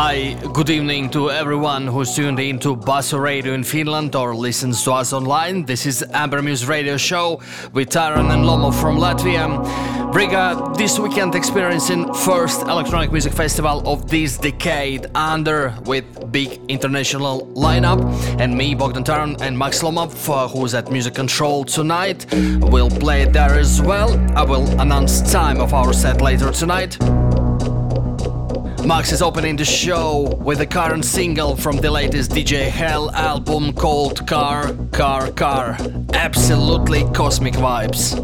Hi, good evening to everyone who's tuned in to Basso Radio in Finland or listens to us online. This is Amber Muse Radio Show with Tyron and Lomo from Latvia. Riga this weekend experiencing first electronic music festival of this decade under with big international lineup and me Bogdan Taran and Max Lomov uh, who's at music control tonight will play there as well. I will announce time of our set later tonight. Max is opening the show with the current single from the latest DJ Hell album called Car, Car, Car. Absolutely cosmic vibes.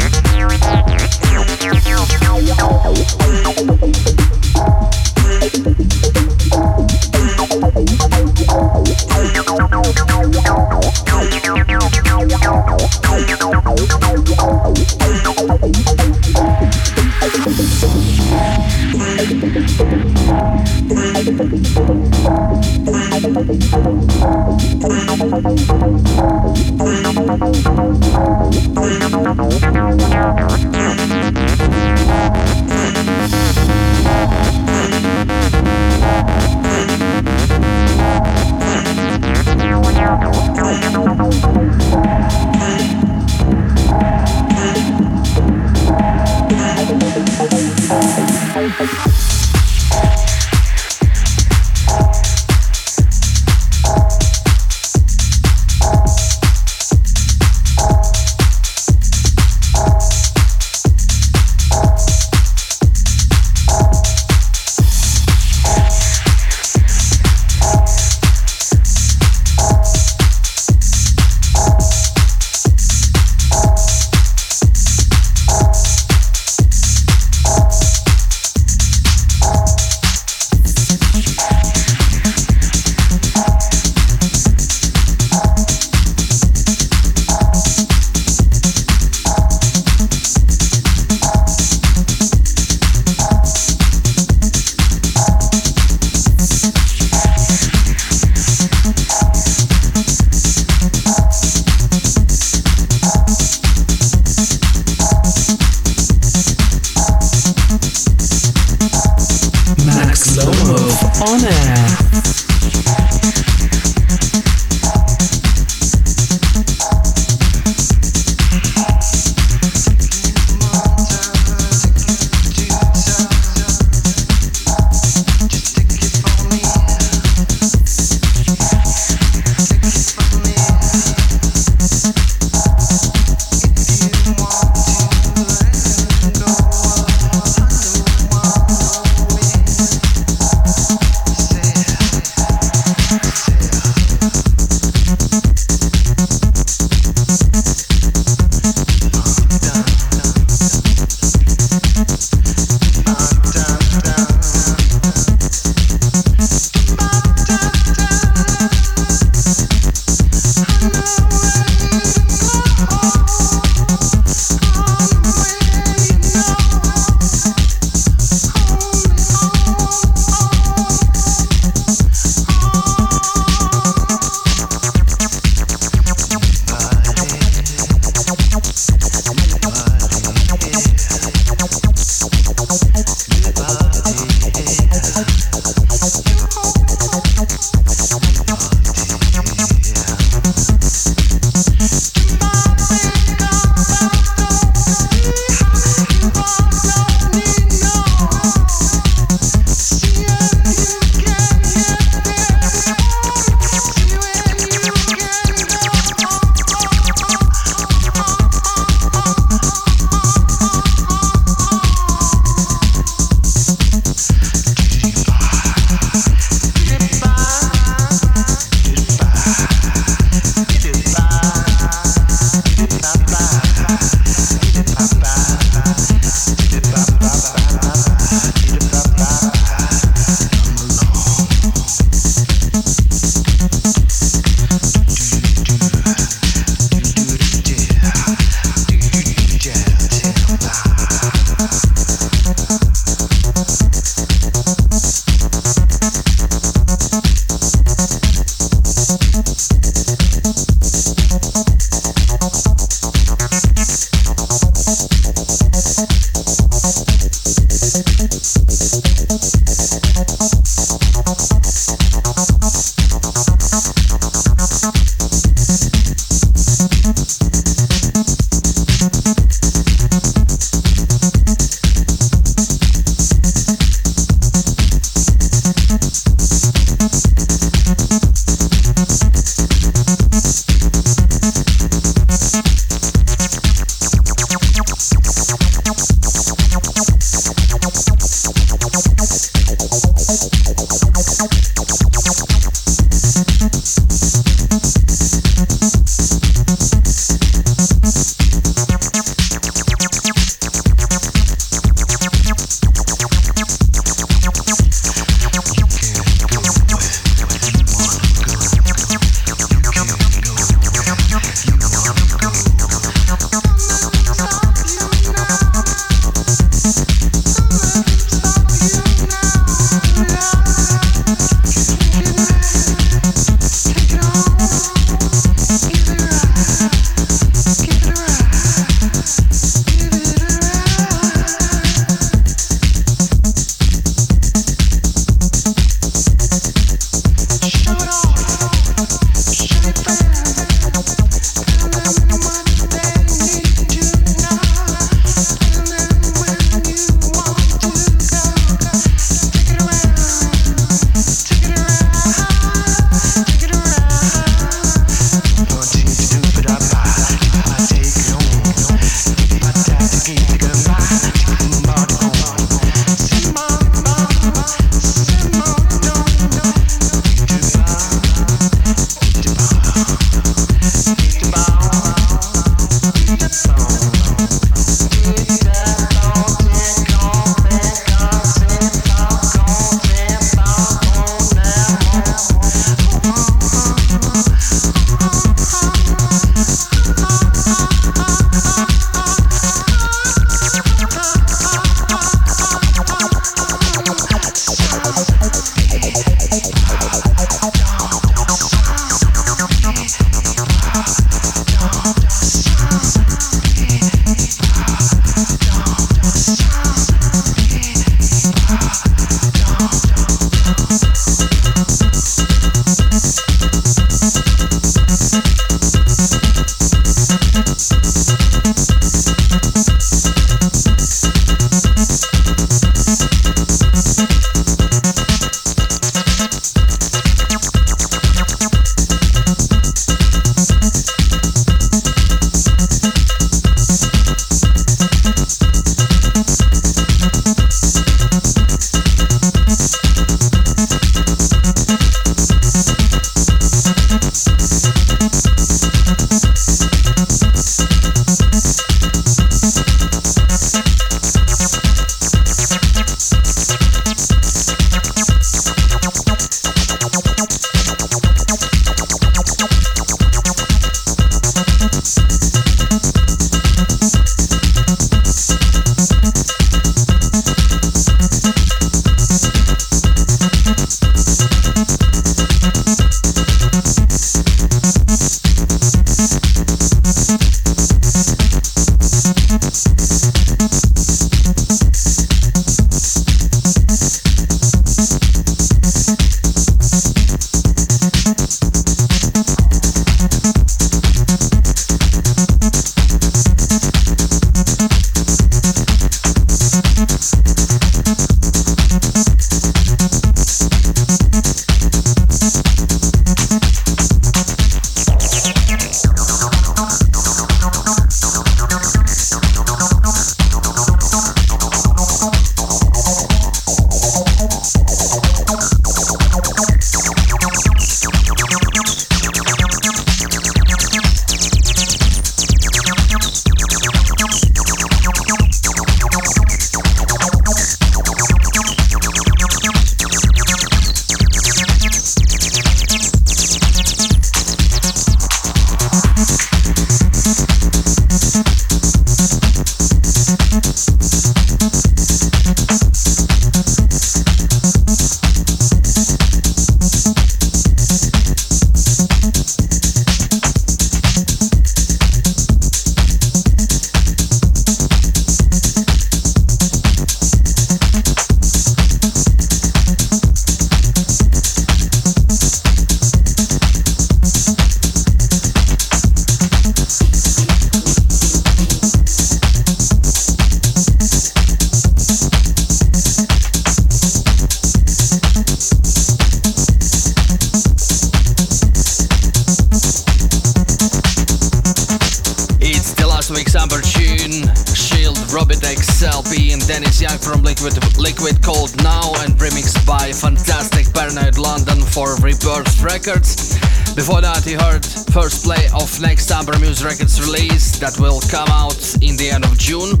Amber Tune, Shield, Robitex, LP, and Dennis Young from Liquid Liquid Cold Now, and remixed by fantastic Paranoid London for Rebirth Records. Before that, you heard first play of next Amber Muse Records release that will come out in the end of June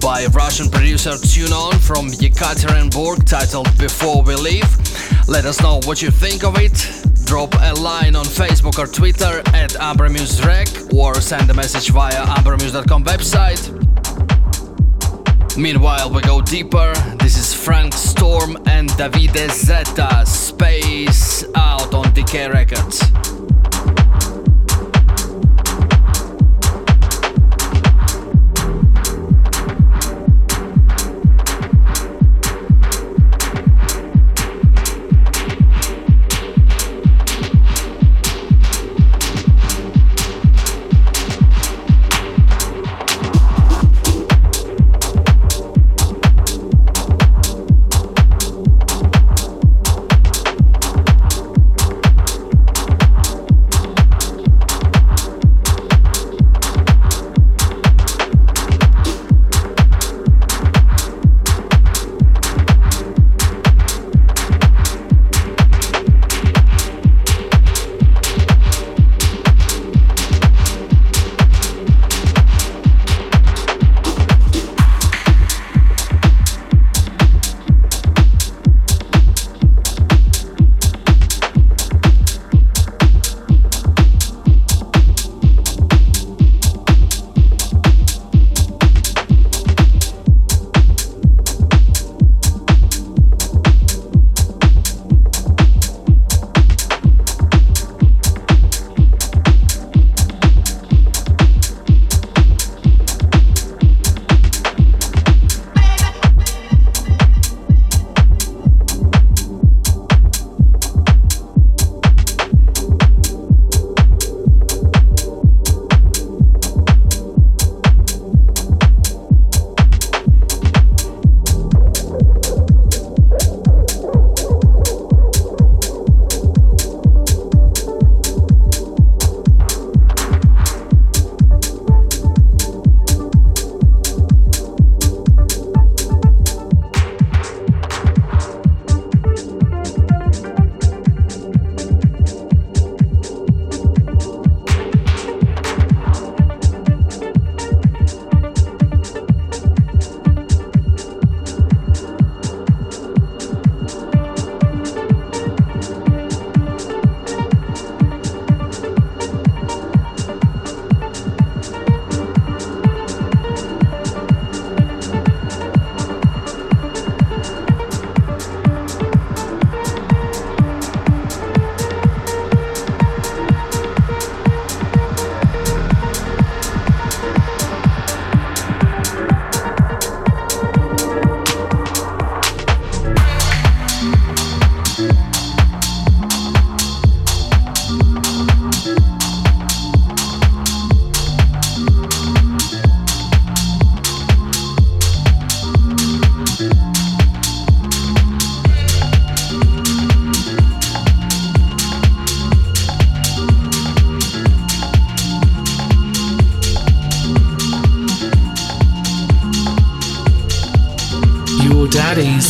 by Russian producer TuneOn from Yekaterinburg titled Before We Leave. Let us know what you think of it. Drop a line on Facebook or Twitter at AmberMuseRec or send a message via ambermuse.com website. Meanwhile, we go deeper. This is Frank Storm and Davide Zeta, Space out on Decay Records.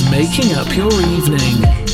Making up your evening.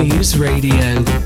Radio.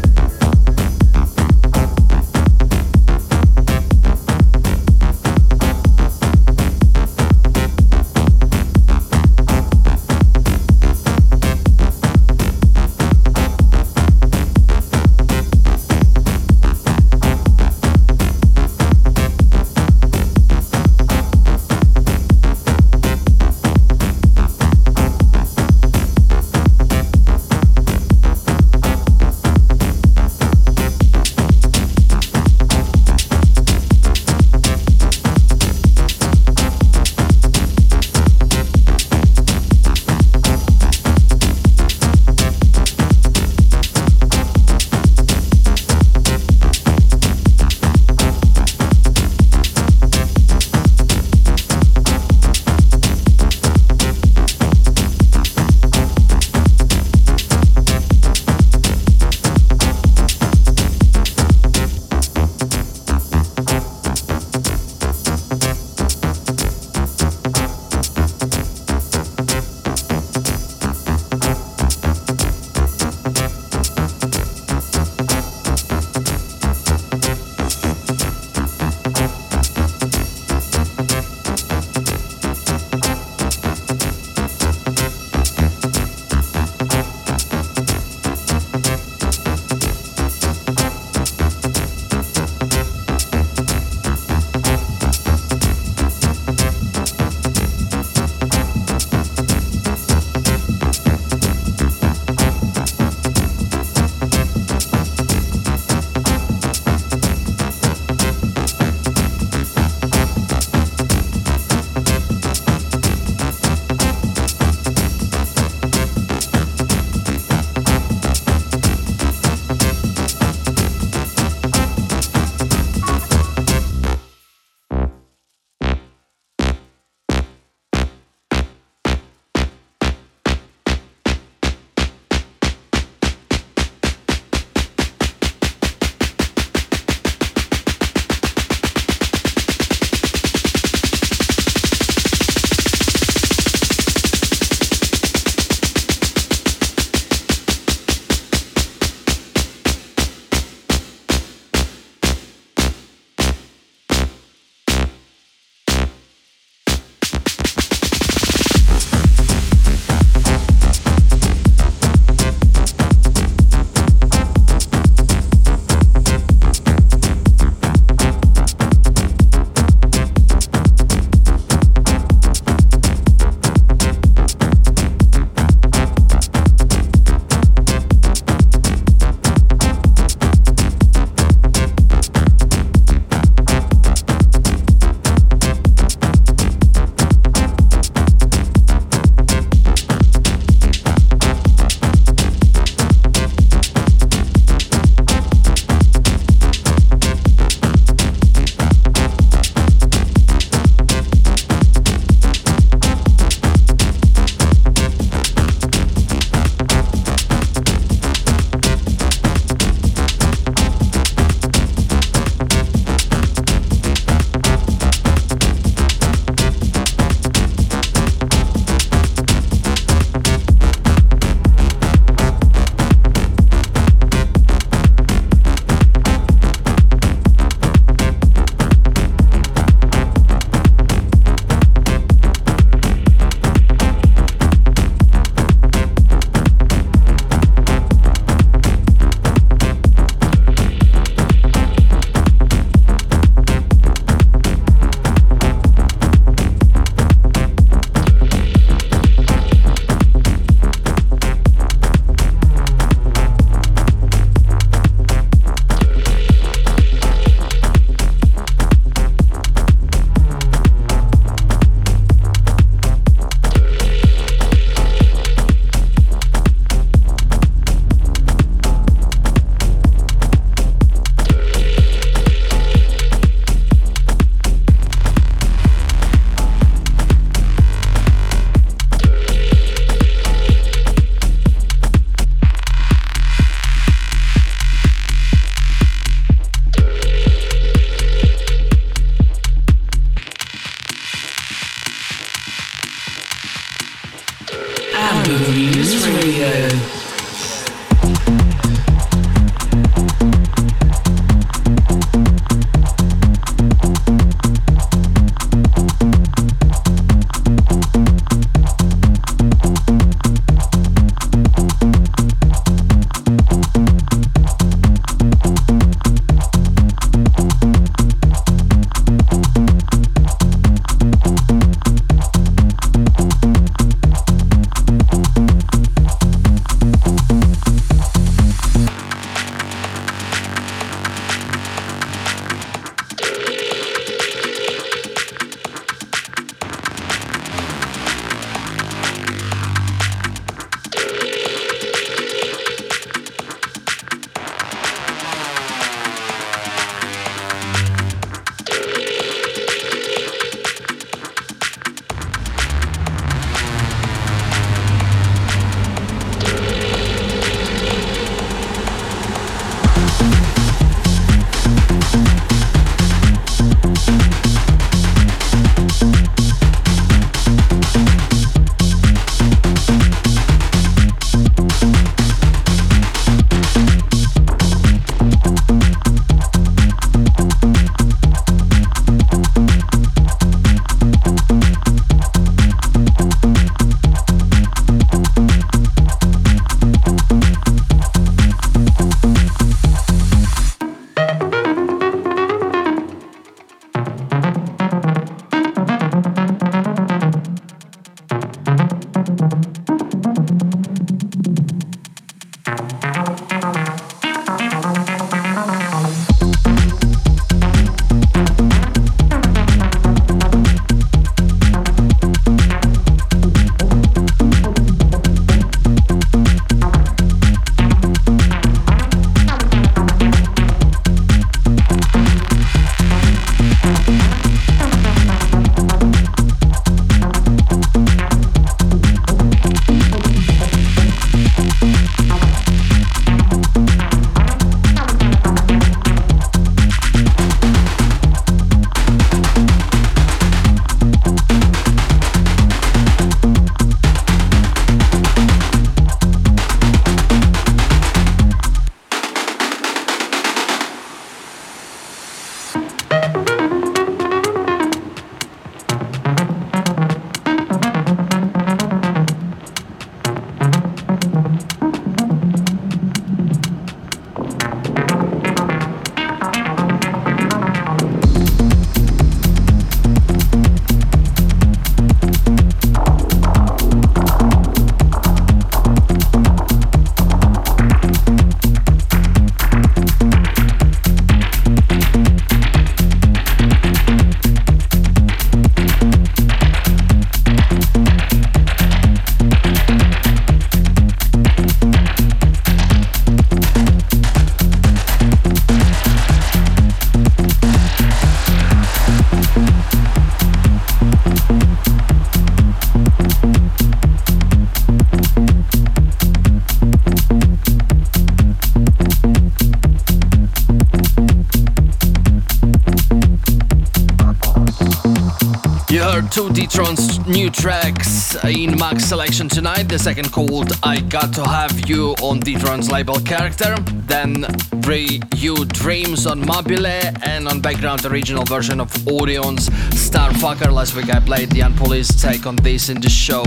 New tracks in Max selection tonight. The second called I Got to Have You on D-Tron's label Character. Then Re You Dreams on Mobile and on background the original version of Audion's Starfucker. Last week I played the Unpoliced take on this in the show.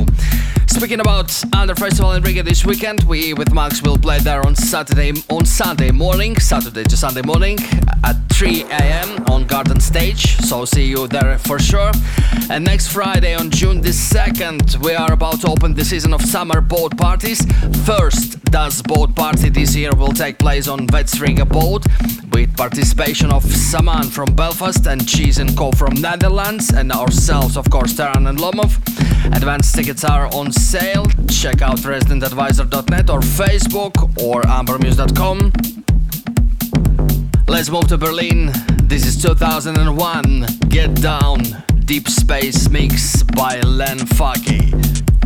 Speaking about Under Festival in Riga this weekend, we with Max will play there on Saturday on Sunday morning, Saturday to Sunday morning 3 a.m. on Garden Stage. So see you there for sure. And next Friday on June the 2nd, we are about to open the season of summer boat parties. First Das Boat Party this year will take place on Vetsriga Boat with participation of Saman from Belfast and Cheese and Co from Netherlands and ourselves, of course, Taran and Lomov. Advance tickets are on sale. Check out residentadvisor.net or Facebook or ambermuse.com. Let's move to Berlin. This is 2001. Get Down. Deep Space Mix by Len Faki.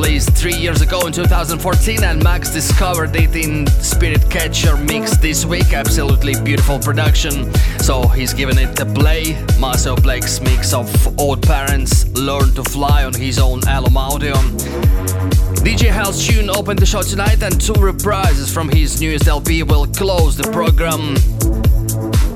Released three years ago in 2014, and Max discovered it in Spirit Catcher mix this week. Absolutely beautiful production. So he's given it a play. Marcel Blake's mix of Old Parents Learn to Fly on his own Alum Audio. DJ Hell's tune opened the show tonight, and two reprises from his newest LP will close the program.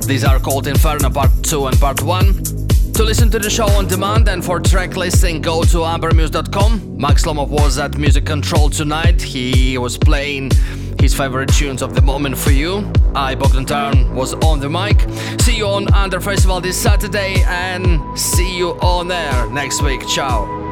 These are called Inferno Part 2 and Part 1. To listen to the show on demand and for track listing, go to ambermuse.com. Max Lomov was at Music Control tonight. He was playing his favorite tunes of the moment for you. I, Bogdan Taran, was on the mic. See you on Under Festival this Saturday and see you on air next week. Ciao.